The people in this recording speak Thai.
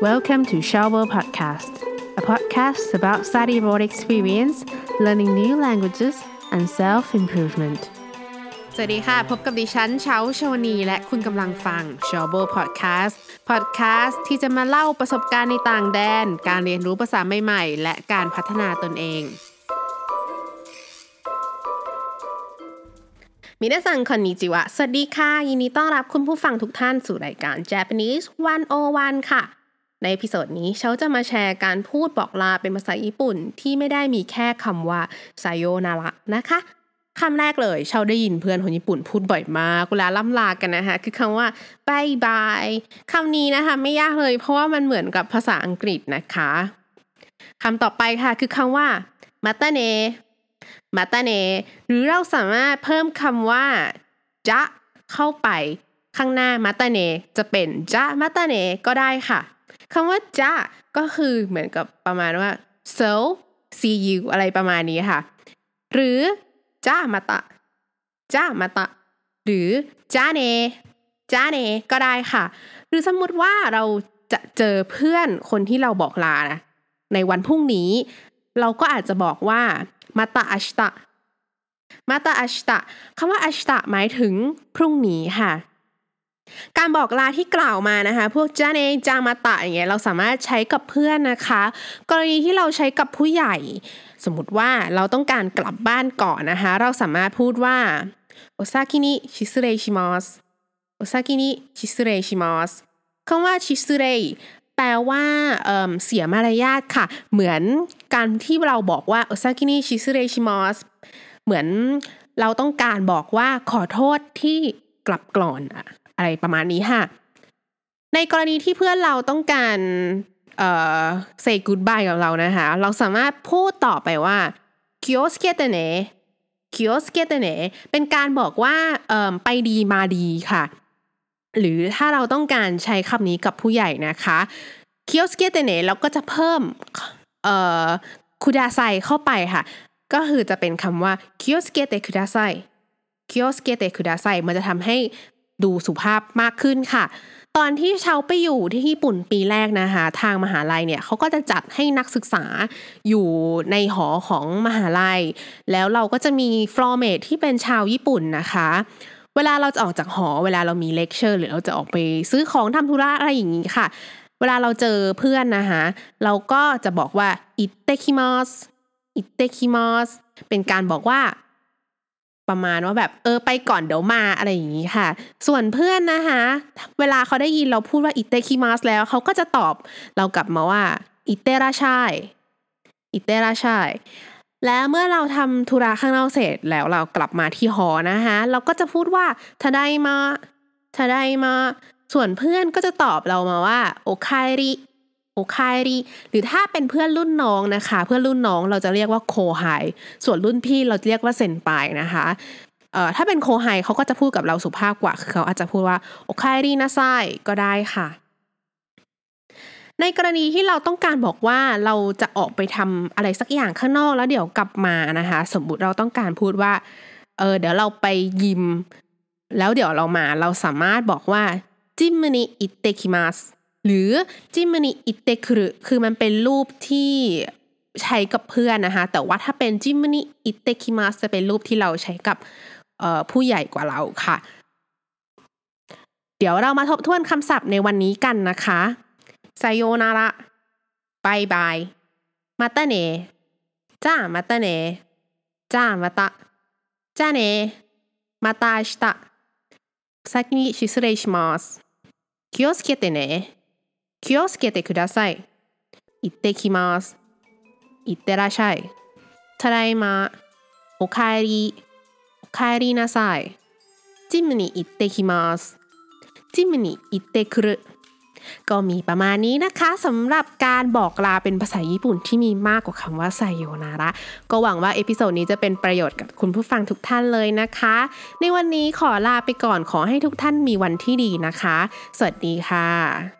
Welcome to Shower Podcast, a podcast about study abroad experience, learning new languages, and self improvement. สวัสดีค่ะ พบกับดิฉันเช้าชวนี และคุณกำลังฟัง s h o w b o Podcast Podcast ที่จะมาเล่าประสบการณ์ในต่างแดน การเรียนรู้ภาษาใหม่ๆ และการพัฒนาตนเองมินาซังคอนนิจิวะ สวัสดีค่ะ ยินดีต้อนรับคุณผู้ฟังทุกท่านสู่รายการ Japanese 101 ค่ะ ใน episode นี้เชาจะมาแชร์การพูดบอกลาเป็นภาษาญี่ปุ่นที่ไม่ได้มีแค่คำว่า さようなら นะคะคำแรกเลยเชาได้ยินเพื่อนคนญี่ปุ่นพูดบ่อยมากเวลาล่ำลากันนะคะคือคำว่า バイバイ คำนี้นะคะไม่ยากเลยเพราะว่ามันเหมือนกับภาษาอังกฤษนะคะคำต่อไปค่ะคือคำว่า またね またね หรือเราสามารถเพิ่มคำว่าจะเข้าไปข้างหน้ามาตาเนจะเป็นจะมาตาเนก็ได้ค่ะ คำว่าจะก็คือเหมือนกับประมาณว่า so see you อะไรประมาณนี้ค่ะ หรือจ้ามาตะจ้ามาตะ หรือจ้าเนจ้าเนก็ได้ค่ะ หรือสมมติว่าเราจะเจอเพื่อนคนที่เราบอกลานะในวันพรุ่งนี้ เราก็อาจจะบอกว่ามาตาอัชตะมาตาอัชตะคำว่าอัชตะหมายถึงพรุ่งนี้ค่ะ การบอกลาที่กล่าวมานะคะ พวกจาเนจามาตะอย่างเงี้ยเราสามารถใช้กับเพื่อนนะคะ กรณีที่เราใช้กับผู้ใหญ่ สมมติว่าเราต้องการกลับบ้านก่อนนะคะ เราสามารถพูดว่าโอซากินิชิสเรชิมัสโอซากินิชิสเรชิมัสคำว่าชิสเรแปลว่าเสียมารยาทค่ะ เหมือนการที่เราบอกว่าお先に失礼しますเหมือนเราต้องการบอกว่าขอโทษที่กลับก่อน อะไรประมาณนี้ค่ะ ในกรณีที่เพื่อนเราต้องการเอ่อ say goodbye กับเรานะคะ เราสามารถพูดต่อไปว่า気をつけてね 気をつけてเป็นการบอกว่าไปดีมาดีค่ะ หรือถ้าเราต้องการใช้คำนี้กับผู้ใหญ่นะคะ気をつけてねเราก็จะเพิ่มเอ่อくださいเข้าไปค่ะ ก็คือจะเป็นคำว่า気をつけてください 気をつけてくださいมันจะทำให้ ดูสุภาพมากขึ้นค่ะ ตอนที่เราไปอยู่ที่ญี่ปุ่นปีแรกนะคะ ทางมหาลัยเนี่ยเขาก็จะจัดให้นักศึกษาอยู่ในหอของมหาลัย แล้วเราก็จะมีfloormate ที่เป็นชาวญี่ปุ่นนะคะเวลาเราจะออกจากหอ เวลาเรามีเลคเชอร์ หรือเราจะออกไปซื้อของทำธุระอะไรอย่างนี้ค่ะ เวลาเราเจอเพื่อนนะคะเราก็จะบอกว่า行ってきます 行ってきますเป็นการบอกว่า ประมาณว่าแบบเออไปก่อนเดี๋ยวมาอะไรอย่างนี้ค่ะ ส่วนเพื่อนนะคะ เวลาเขาได้ยินเราพูดว่า行ってきますแล้วเขาก็จะตอบเรากลับมาว่าอิเตราชัยอิเตราชัยและเมื่อเราทำธุระข้างนอกเสร็จแล้วเรากลับมาที่หอนะคะเราก็จะพูดว่าทาไดมาทาไดมาส่วนเพื่อนก็จะตอบเรามาว่าโอคายริ โอคายริหรือถ้าเป็นเพื่อนรุ่นน้องนะคะ เพื่อนรุ่นน้องเราจะเรียกว่าโคไฮส่วนรุ่นพี่เราเรียกว่าเซนปายนะคะเอ่อถ้าเป็นโคไฮเขาก็จะพูดกับเราสุภาพกว่าคือเขาอาจจะพูดว่าโอคายรินะไซก็ได้ค่ะ ในกรณีที่เราต้องการบอกว่าเราจะออกไปทำอะไรสักอย่างข้างนอกแล้วเดี๋ยวกลับมานะคะ สมมุติเราต้องการพูดว่าเออเดี๋ยวเราไปยิม แล้วเดี๋ยวเรามาเราสามารถบอกว่าจิมนิอิเตคิมัส หรือจิมนิอิเตคุรุคือมันเป็นรูปที่ใช้กับเพื่อนนะคะ แต่ว่าถ้าเป็นจิมนิอิเตคิมัสจะเป็นรูปที่เราใช้กับผู้ใหญ่กว่าเราค่ะ เดี๋ยวเรามาทบทวนคำศัพท์ในวันนี้กันนะคะさようなら。バイバイ。またね。じゃあまたね。じゃあまた。じゃあね。また明日。先に失礼します。気をつけてね。 気をつけてください。行ってきます。いってらっしゃい。ただいま。おかえり。おかえりなさい。ジムに行ってきます。ジムに行ってくる。ก็มีประมาณนี้นะคะสำหรับการบอกลาเป็นภาษาญี่ปุ่นที่มีมากกว่าคำว่าไซโยนาระก็หวังว่าเอพิโซดนี้จะเป็นประโยชน์กับคุณผู้ฟังทุกท่านเลยนะคะ ในวันนี้ขอลาไปก่อนขอให้ทุกท่านมีวันที่ดีนะคะ สวัสดีค่ะ